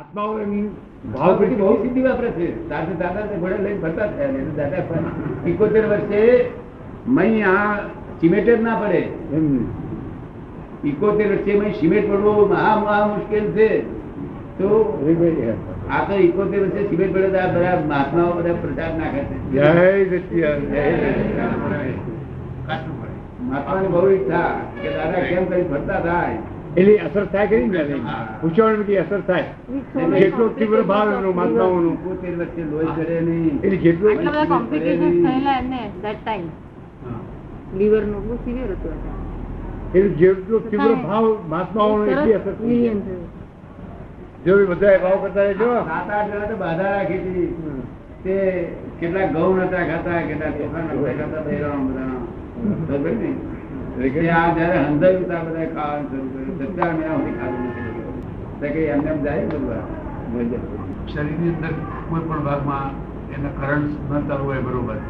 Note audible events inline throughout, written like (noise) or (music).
આત્માઓ એમ ભાવ ભાવ પછી બહુ સિદ્ધિ વાપરે છે. દાદા દાદા ઘોડે લઈને ફરતા થયા ને દાદા ઇકોતેર વર્ષે આ સિમેન્ટ જ ના પડે. ઇકોતેર વર્ષે મહી સિમેન્ટ પડવું મહા મહા મુશ્કેલ છે. તો આ તો ઇકોતેર વર્ષે સિમેન્ટ પડે આ બધા મહાત્માઓ બધા પ્રચાર નાખે છે. જય સચ્ચિદાનંદ. બહુ ઈચ્છા કે દાદા કેમ કરી ફરતા થાય? એની અસર થાય કરી ને દાદા? પૂછવાનું કે અસર થાય. જેટલો તીવ્ર ભાવ એનો માતાઓનો વર્ષે લોહી કરે નહીં. એટલે જેટલો આટલા બધા કોમ્પ્લિકેશન થયેલા એમને that time. liver નું બહુ સિવિયર હતું. એટલે જેટલો તીવ્ર ભાવ મહાત્માઓનો એટલી અસર. જો બધા ભાવ કરતા રહેજો. સાત આઠ જણા તો બાધા રાખી હતી. તે કેટલા ઘઉં નતા ખાતા કેટલા ચોખા નતા ખાતા બધા જયારે હંધાયું ત્યાં બધા ખાવાનું શરૂ કર્યું સત્તર મહિના સુધી ખાધું નથી તો એમને જાય બધું શરીરની અંદર કોઈ પણ ભાગમાં એના કરંટ ન હોય બરોબર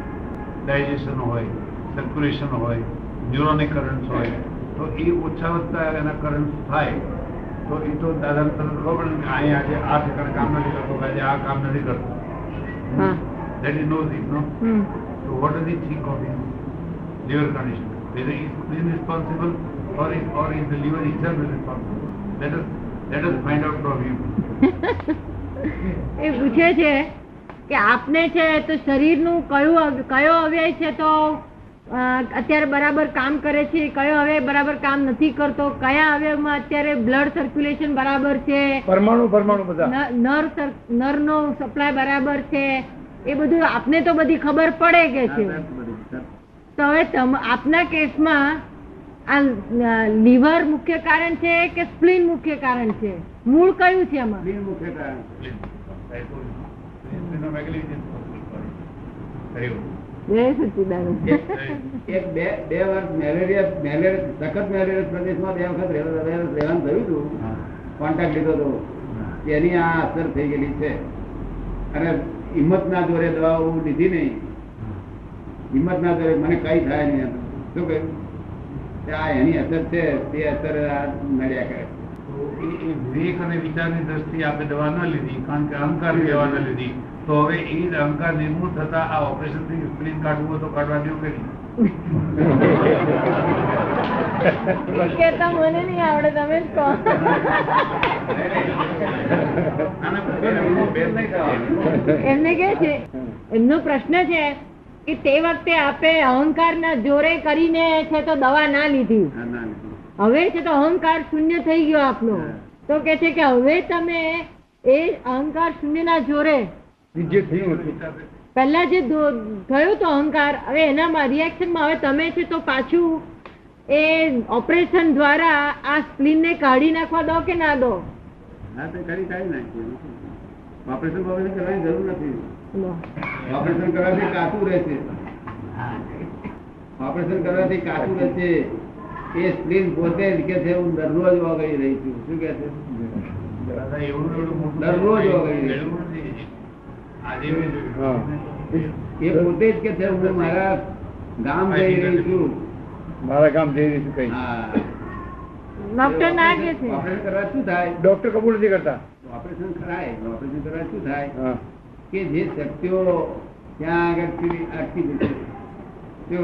ડાયજેશન હોય સર્ક્યુલેશન હોય ન્યુરોનિક કરંટ હોય તો એ ઓછા વધતા એના કરંટ થાય તો એ તો દાદાને તમને ખબર ને અહીંયા આજે આ ઠેકાણે કામ નથી કરતો આજે આ કામ નથી કરતો that is no it, no? Hmm. So think of in liver condition? Whether he is responsible or is, or is the liver itself responsible? Let us, let us find out from him. (laughs) એ પૂછે છે કે આપને છે તો શરીરનું કયું કયો અવ્યય છે તો અત્યારે બરાબર કામ કરે છે કયો અવ્યય બરાબર કામ નથી કરતો કયા અવયવમાં અત્યારે બ્લડ સર્ક્યુલેશન બરાબર છે પરમાણુ પરમાણુ બધા ન- નર સર- નરનો સપ્લાય બરાબર છે એ બધું આપને તો બધી ખબર પડે કે છે તો હવે આપના કેસમાં આ લીવર મુખ્ય કારણ છે કે સ્પ્લિન મુખ્ય કારણ છે? મૂળ કયું છે એમાં એક- બે બે વાર મેલેરિયા મેલેરિયા સખત મેલેરિયા પ્રદેશમાં બે વખત રહેવા- રહેવા- રહેવાનું થયું હતું. કોન્ટેક્ટ લીધો હતો. તેની આ અસર થઈ ગયેલી છે. અને હિંમત ના જોરે દવાઓ લીધી નહીં. હિંમત ના કરે મને કઈ થાય નહીં શું કહ્યું? કે આ એની અસર છે તે અસર આ નડ્યા કરે વિવેક અને વિચારની દ્રષ્ટિએ આપણે દવા ન લીધી કારણ કે અહંકાર દવા ન લીધી. તો હવે એ જ અહંકાર નિર્મૂળ થતા આ ઓપરેશનથી સ્ક્રીન કાઢવું હોય તો કાઢવા દેવું (laughs) કે મને નહીં આવડે તમે જ કહો. (laughs) એમને કે છે એમનો પ્રશ્ન છે કે તે વખતે આપે અહંકારના જોરે કરીને છે તો દવા ના લીધી. ના, ના. હવે છે તો અહંકાર શૂન્ય થઈ ગયો આપનો તો કે છે કે હવે તમે એ અહંકાર શૂન્યના જોરે. જે થયું હતું પહેલા જે થયો તો અહંકાર હવે એનામાં રિએક્શનમાં હવે તમે છે તો પાછું એ ઓપરેશન દ્વારા આ સ્પ્લીન ને કાઢી નાખવા દો કે ના દો? ના તે કરી કાઢી નાખીએ. ઓપરેશન કરવાની જરૂર નથી. ઓપરેશન કરવાથી કાચું રહેશે ઓપરેશન કરવાથી કાચું રહેશે એ સ્પ્લીન પોતે જ કે છે હું દરરોજ ઓગળી રહી છું. શું કે છે? દરરોજ વગાડી. એ પોતે જ કે છે હું મારા ગામ જઈ રહી છું. મારા કામ જઈ રહીશું કઈ? ડોક્ટર ના કે છે? ઓપરેશન કરવા શું થાય? ડોક્ટર કબૂલ નથી કરતા. ઓપરેશન કરાય ઓપરેશન કરવા શું થાય? હા. કે જે શક્તિઓ ત્યાં આગળથી અટકી જશે ને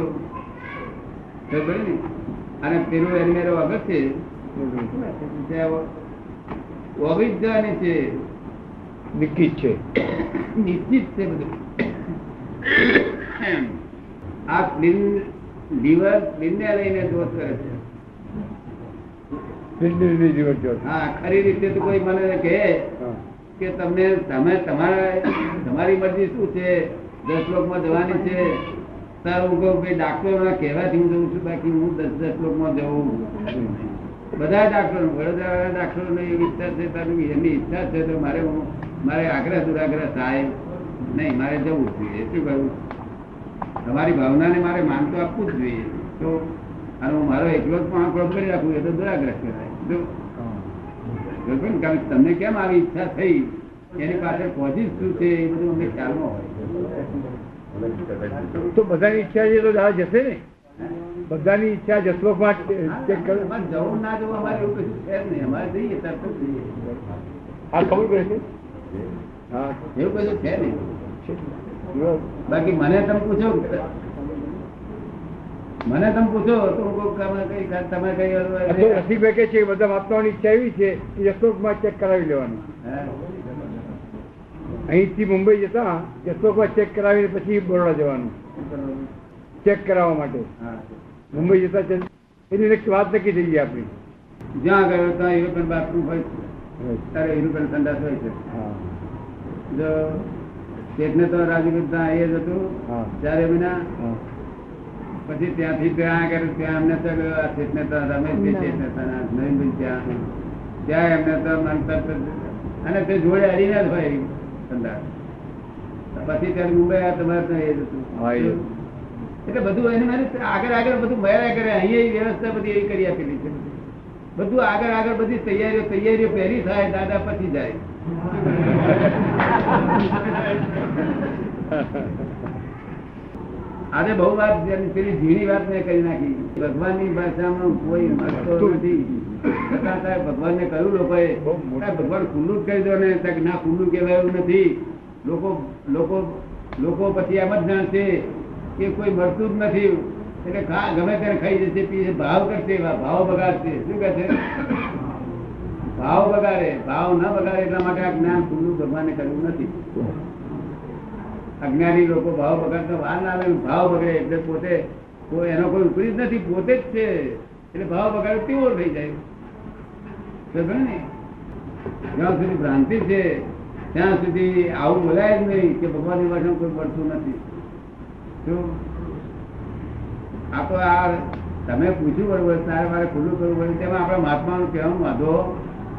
અને પેલું એનિમેરો વગર છે ત્યાં ઓગળી જ જવાની છે નિશ્ચિત છે. નિશ્ચિત છે બધું. આ સ્પ્લિન લીવર સ્પ્લિનને લઈને દોષ કરે છે. હા ખરી રીતે તો કોઈ મને કહે કે તમને તમે તમારા તમારી મરજી શું છે? દસ લોકમાં જવાની છે. હું કહું ભાઈ ડાક્ટરોના કહેવાથી હું જઉં છું, બાકી હું દસ દસ લોકમાં જવું બધા ડાક્ટરો વડોદરા ડાક્ટરોને એવી ઈચ્છા છે, તારી એમની ઈચ્છા છે, તો મારે હું, મારે આગ્રહ દુરાગ્રહ થાય. નહીં, મારે જવું જોઈએ, શું કહ્યું તમારી ભાવનાને મારે માન તો આપવું જ જોઈએ. તો અને મારો એકલો જ પણ આંકડો કરી રાખું, એ તો દુરાગ્રહ કહેવાય. જો કારણ કે તમને કેમ આવી ઈચ્છા થઈ? એની પાછળ કોઝિસ શું છે એ બધું અમને ખ્યાલમાં હોય. તો બધાની ઈચ્છા છે તો દાદા જશે ને? બધાની ઈચ્છા જસલોકમાં જવું ના જવું અમારે એવું કશું છે નહીં. અમારે જઈએ તરત જઈએ. હા ખબર પડે છે? હા. એવું કશું છે નહીં. બાકી મને તમે પૂછો. મને તમે પૂછો તો હું કહું કઈ તમે કઈ આ રસિકભાઈ કહે છે બધા મહાત્માઓની ઈચ્છા એવી છે કે યશોકમાં ચેક કરાવી લેવાનું. હા. અહીંથી મુંબઈ જતા યશોકમાં ચેક કરાવી પછી બરોડા જવાનું. ચેક કરાવવા માટે. મુંબઈ જતા એની એક વાત નક્કી થઈ ગઈ આપણી. જ્યાં ગયો ત્યાં યુરોપિયન બાથરૂમ હોય છે. ત્યારે યુરોપિયન સંડાસ હોય છે. જો શેઠને તો રાજીવ ત્યાં એ જ હતું. હા. ચારે મહિના. હા. પછી ત્યાંથી ત્યાં આગળ ત્યાં એમને તો આ શેઠને તો રમેશભાઈ તો નવીનભાઈ ત્યાં. ત્યાં એમને તો મંતર અને તે જોડે અડીને જ હોય. પછી ત્યારે મુંબઈ આવ્યા તમારે ત્યાં એ જ હતું. હા, એ જ. એટલે બધું એને મારે આગળ આગળ બધું મળ્યા કરે. અહીંયા વ્યવસ્થા બધી એવી કરી આપેલી છે બધું. આગળ આગળ બધી તૈયારીઓ તૈયારીઓ પહેરી થાય દાદા પછી જાય. (laughs) (laughs) આજે બહુ વાત પેલી ઝીણી વાત મેં કરી નાખી. ભગવાનની ભાષામાં કોઈ મળતો નથી. છતાં સાહેબ ભગવાનને કહ્યું લોકોએ ભગવાન ખુલ્લું જ કહી દો ને. ના ખુલ્લું કહેવાયું નથી. લોકો લોકો લોકો પછી એમ જ જાણશે કે કોઈ મળતું જ નથી. એટલે ખા ગમે ત્યારે ખાઈ જશે પીશે ભાવ કરશે ભાવ બગાડશે. શું કહે છે? ભાવ બગાડે. ભાવ ન બગાડે એટલા માટે આ જ્ઞાન ખુલ્લું ભગવાને કર્યું નથી. અજ્ઞાની લોકો ભાવ બગાડતા વાર ના આવે ભાવ બગડે એટલે પોતે એનો કોઈ ઉપરી નથી, પોતે જ છે. એટલે ભાવ બગાડે તેવો થઈ જાય? ને? જ્યાં સુધી ભ્રાંતિ છે, ત્યાં સુધી આવું બોલાય જ નહીં કે ભગવાનની ભાષામાં કોઈ પડતું નથી. શું આ તો આ તમે પૂછ્યું બરોબર તારે મારે ખુલ્લું કરવું પડે તેમાં આપણા મહાત્માનું કહેવાનો વાંધો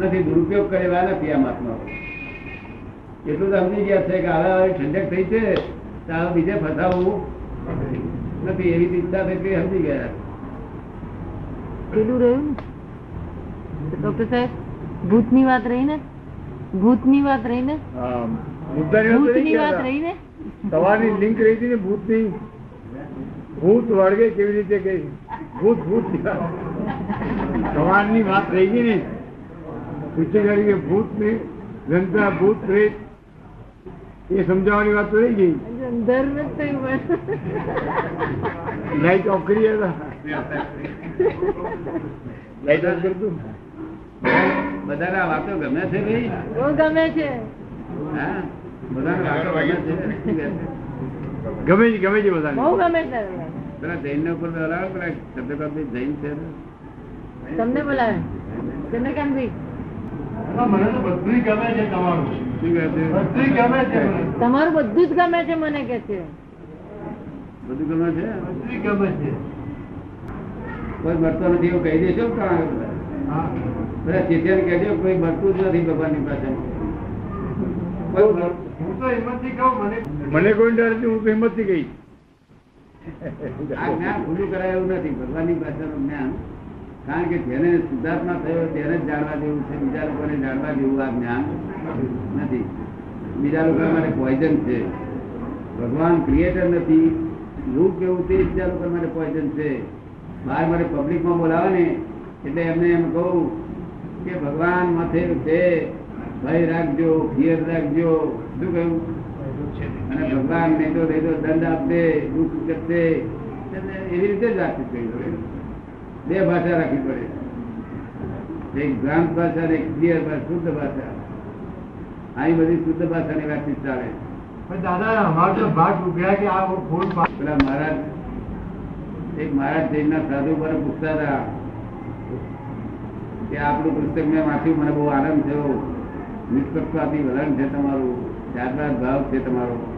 નથી, દુરુપયોગ કરેલા નથી આ મહાત્માઓ એટલું તો સમજી ગયા છે કે હવે ઠંડક થઈ છે તો હવે બીજે ફસાવવું નથી એવી ઈચ્છા થઈ સમજી ગયા. પેલું રહ્યું? ડોક્ટર સાહેબ ભૂતની વાત રહી ને ભૂતની વાત રહી ને ભૂતની વાત રહી ને સવારની લિંક રહી હતી ને ભૂતની? ભૂત વળગે કેવી રીતે કહી ભૂત ભૂત. સવારની વાત રહી ગઈ ને. પૂછી કરી કે ભૂત ને જનતા ભૂત પ્રેત એ સમજાવવાની વાત તો રહી ગઈ. લાઈટ ઓફ કરી લાઈટ ઓફ કરતું. બધાને વાતો ગમે છે ભાઈ? બહુ ગમે છે. હા? ગમે છે. ગમે છે ગમે છે બહુ ગમે છે પેલા જૈન ને ઉપર બોલાવે પેલા ચંદ્રકાંતભાઈ જૈન છે ને? તમને બોલાવે. ચંદ્રકાંતભાઈ મને તો બધું ગમે છે તમારું. છે. છે. તમારું બધું જ ગમે છે મને કે છે. બધું ગમે છે? બધું ગમે છે. કોઈ મળતો નથી એવું કહી દેશો કાં? હા. બધા ચેતન કહેજો કોઈ મળતું જ નથી ભગવાનની પાસે. મને મને કોઈ ડર નથી હું તો હિંમતથી કહી આ જ્ઞાન ખુલ્લું કરાય એવું નથી ભગવાનની ભાષાનું જ્ઞાન. કારણ કે જેને શુદ્ધાત્મા થયો તેને જ જાણવા જેવું છે. બીજા લોકોને જાણવા જેવું આ જ્ઞાન નથી. બીજા લોકો માટે પોઈઝન છે. ભગવાન ક્રિએટર નથી. રૂપ કેવું તે બીજા લોકો માટે પોઈઝન છે. બહાર મારે પબ્લિકમાં બોલાવે ને, એટલે એમને એમ કહું કે ભગવાન માથે છે. ભય રાખજો ફિયર રાખજો. શું કહ્યું? અને ભગવાન નહીં તો નહીં તો દંડ આપશે દુઃખ કરશે એવી રીતે જ કરવી પડે બે ભાષા રાખવી પડે. એક ભ્રાંત ભાષા અને એક ક્લિયર ભાષા શુદ્ધ ભાષા. અહીં બધી શુદ્ધ ભાષાની વાતચીત ચાલે. પણ દાદા અમારો તો ભાગ ઉભ્યા કે આ ફૂલ પા- પેલા મહારાજ એક મહારાજ જૈનના સાધુ પર પૂછતા હતા કે આપણું પુસ્તક મેં વાંચ્યું મને બહુ આનંદ થયો. નિષ્પક્ષપાતી વલણ છે તમારું શારદાત ભાવ છે તમારો.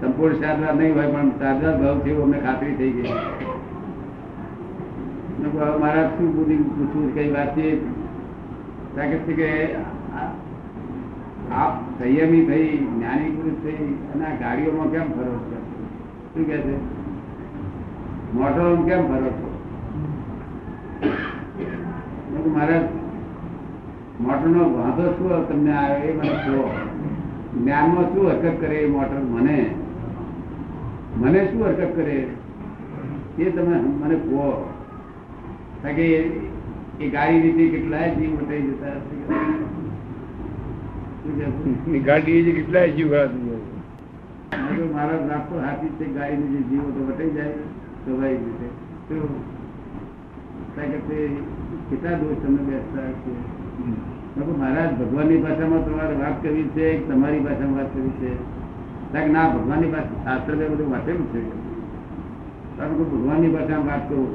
સંપૂર્ણ શારદાત નહીં હોય પણ શારદાત ભાવ છે એવું અમને ખાતરી થઈ ગઈ. મેં કહ્યું, હવે મહારાજ શું બુદ્ધિ પૂછવું કઈ વાતચીત છે? કે આપ સંયમી થઈ જ્ઞાની પુરુષ થઈ અને આ ગાડીઓમાં કેમ ફરો છો? શું કે છે? મોટરોમાં કેમ ફરો છો? મારા મોટરનો વાંધો શું તમને આવે એ મને કહો. જ્ઞાનમાં શું હરકત કરે એ મોટર મને? મને શું હરકત કરે? એ તમે મને કહો. કે એ- એ ગાડી રીતે કેટલાય જીવ ઉઠાઈ જતા હશે શું કહે છે? એ ગાડી એ કેટલાય જીવ ખરાબ થઈ જાય મેં કીધું, મારા રાખતો હાથી જ છે ગાડીની જે જીવો તો વટાઈ જાય સ્વાભાવિક રીતે શું? કારણ કે તે કેટલા દોષ તમને બેસતા છે મેં કીધું, મહારાજ ભગવાનની ભાષામાં તમારે વાત કરવી છે કે તમારી ભાષામાં વાત કરવી છે કારણ કે ના ભગવાનની ભાષા શાસ્ત્ર મેં બધું વાંચેલું છે તમે કહું ભગવાનની ભાષામાં વાત કરું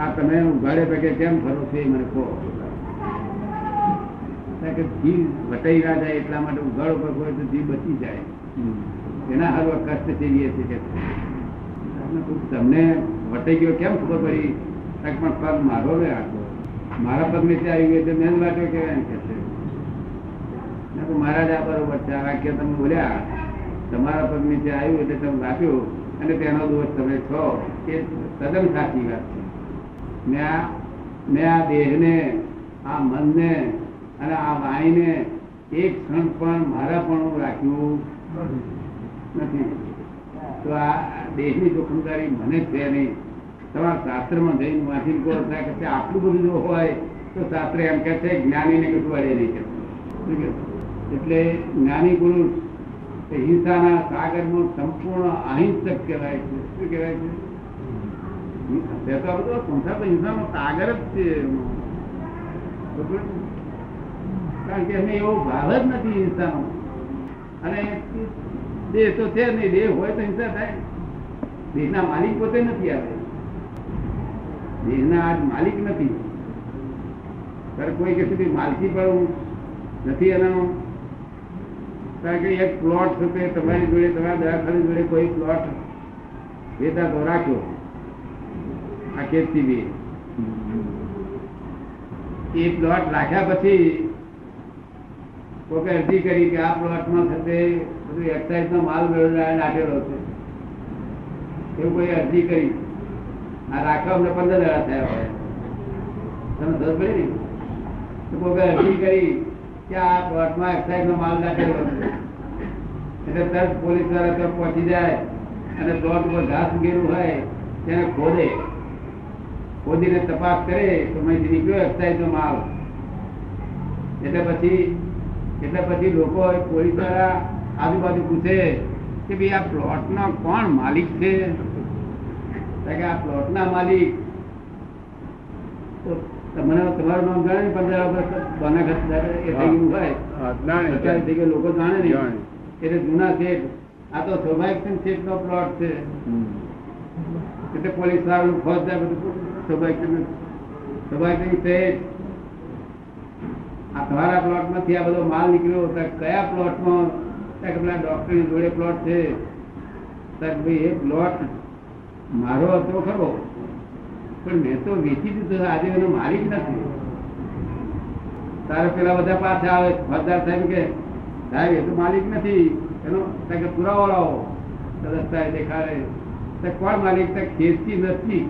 આ તમે ઉઘાડે પગે કેમ ફરો છો એ મને કહો. કે જીવ વટાઈ ના જાય એટલા માટે ઉઘાડો પગ હોય તો જીવ બચી જાય. એના હાલ કષ્ટ છે કે તમને વટાઈ ગયો કેમ ખબર પડી? પણ પગ મારો ને આખો. મારા પગ નીચે આવી ગયો તો મેન જ કેવાય કે છે. મેં કહ્યું, મહારાજ આ બરોબર છે વાક્ય તમે બોલ્યા. તમારા પગ નીચે આવ્યું એટલે તમે વાંચ્યું અને તેનો દોષ તમે છો. એ તદ્દન સાચી વાત છે. મેં આ દેહને, આ મનને અને આ વાણીને એક ક્ષણ પણ મારા પણ રાખ્યું નથી. તો આ દેહની જોખમદારી મને છે નહીં. તમારા શાસ્ત્રમાં જઈને વાંચીને કહો થાય કે આટલું બધું જો હોય, તો શાસ્ત્ર એમ કે છે, જ્ઞાનીને કશું અડે નહીં કે એટલે જ્ઞાની પુરુષ હિંસાના સાગરનો સંપૂર્ણ અહિંસક કહેવાય છે. શું કહેવાય છે? સંસાર તો જ છે કારણ કે એવો ભાવ જ નથી હિંસાનો અને દેહ તો માલિક નથી આવે આજ માલિક નથી કોઈ કે છે કે માલકી પણ નથી એનો કારણ કે એક પ્લોટ છે તમારી જોડે, તમારા દવાખાની જોડે કોઈ પ્લોટ વેચા તા રાખ્યો. આ ખેતી એ પ્લોટ રાખ્યા પછી કોઈ અરજી કરી કે આ પ્લોટમાં થતે બધું એક્સાઇઝ નો માલ મેળવી નાખેલો છે. એવું કોઈ અરજી કરી. આ રાખવા અમને પંદર હજાર થયા હોય. તમે ખબર પડી ને? તો કોઈ અરજી કરી કે આ પ્લોટમાં એક્સાઇઝ નો માલ નાખેલો છે. એટલે તરત પોલીસ ત્યાં પહોંચી જાય અને પ્લોટ ઉપર ઘાસ ઉગેલું હોય તેને ખોદે. ખોદીને તપાસ કરે તો અહીંથી નીકળ્યો એક્સાઇઝ નો માલ? એટલે પછી એટલે પછી લોકો પોલીસ દ્વારા આજુબાજુ પૂછે કે ભાઈ આ પ્લોટ નો કોણ માલિક છે? કે આ પ્લોટ ના માલિક તમને તમારું નામ જાણે ને પંદર વર્ષ બના એ થઈ ગયું હોય લોકો જાણે ને. એટલે જૂના શેઠ આ તો સ્વાભાવિક શેઠ નો પ્લોટ છે. એટલે પોલીસ વાળાનું ફોજદાર બધું સ્વાભાવિક સ્વાભાવિક શેઠ આ તમારા પ્લોટમાંથી આ બધો માલ નીકળ્યો કયા પ્લોટમાં? પેલા ડોક્ટરની જોડે પ્લોટ છે. ભાઈ, એ પ્લોટ મારો હતો ખરો, પણ મેં તો વેચી દીધો આજે એનો માલિક નથી. તારે પેલા બધા પાછા આવે. ફોજદાર સાહેબ કે, સાહેબ, એ તો માલિક નથી. એનો પુરાવો લાવો. તો દસ્તાવેજ દેખાડે. તો કોણ માલિક તો ખેંચતી નથી.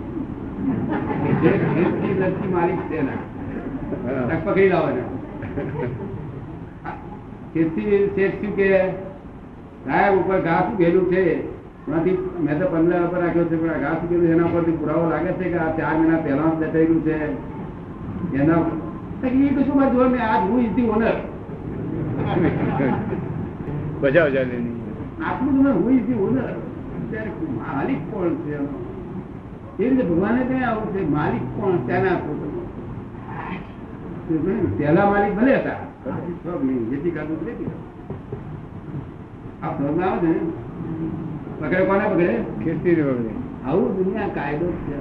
જે ખેતી નથી માલિક છે હા. પકડી લાવો એને. ખેતી શેઠ કે? સાહેબ ઉપર ઘાસ ઉગેલું છે. એમાંથી મેં તો પંદર ઉપર રાખ્યો છે પણ ઘાસ ઉગેલું એના પરથી પુરાવો લાગે છે કે આ ચાર મહિના પહેલા બેઠેલું છે? એના એ કશું બાજુ મેં આજ હું ઇઝ ઓનર. બજાવ નહીં આટલું તમે હું ઇઝ ઓનર. ત્યારે માલિક કોણ છે એનો? એ રીતે ભગવાને કઈ આવું છે? માલિક કોણ? તેના તમે માલિક ભલે હતા. જેથી કાઢું લેતી આ શોખમાં આવે છે પકડે કોને પકડે? ખેતી આવું દુનિયા કાયદો છે.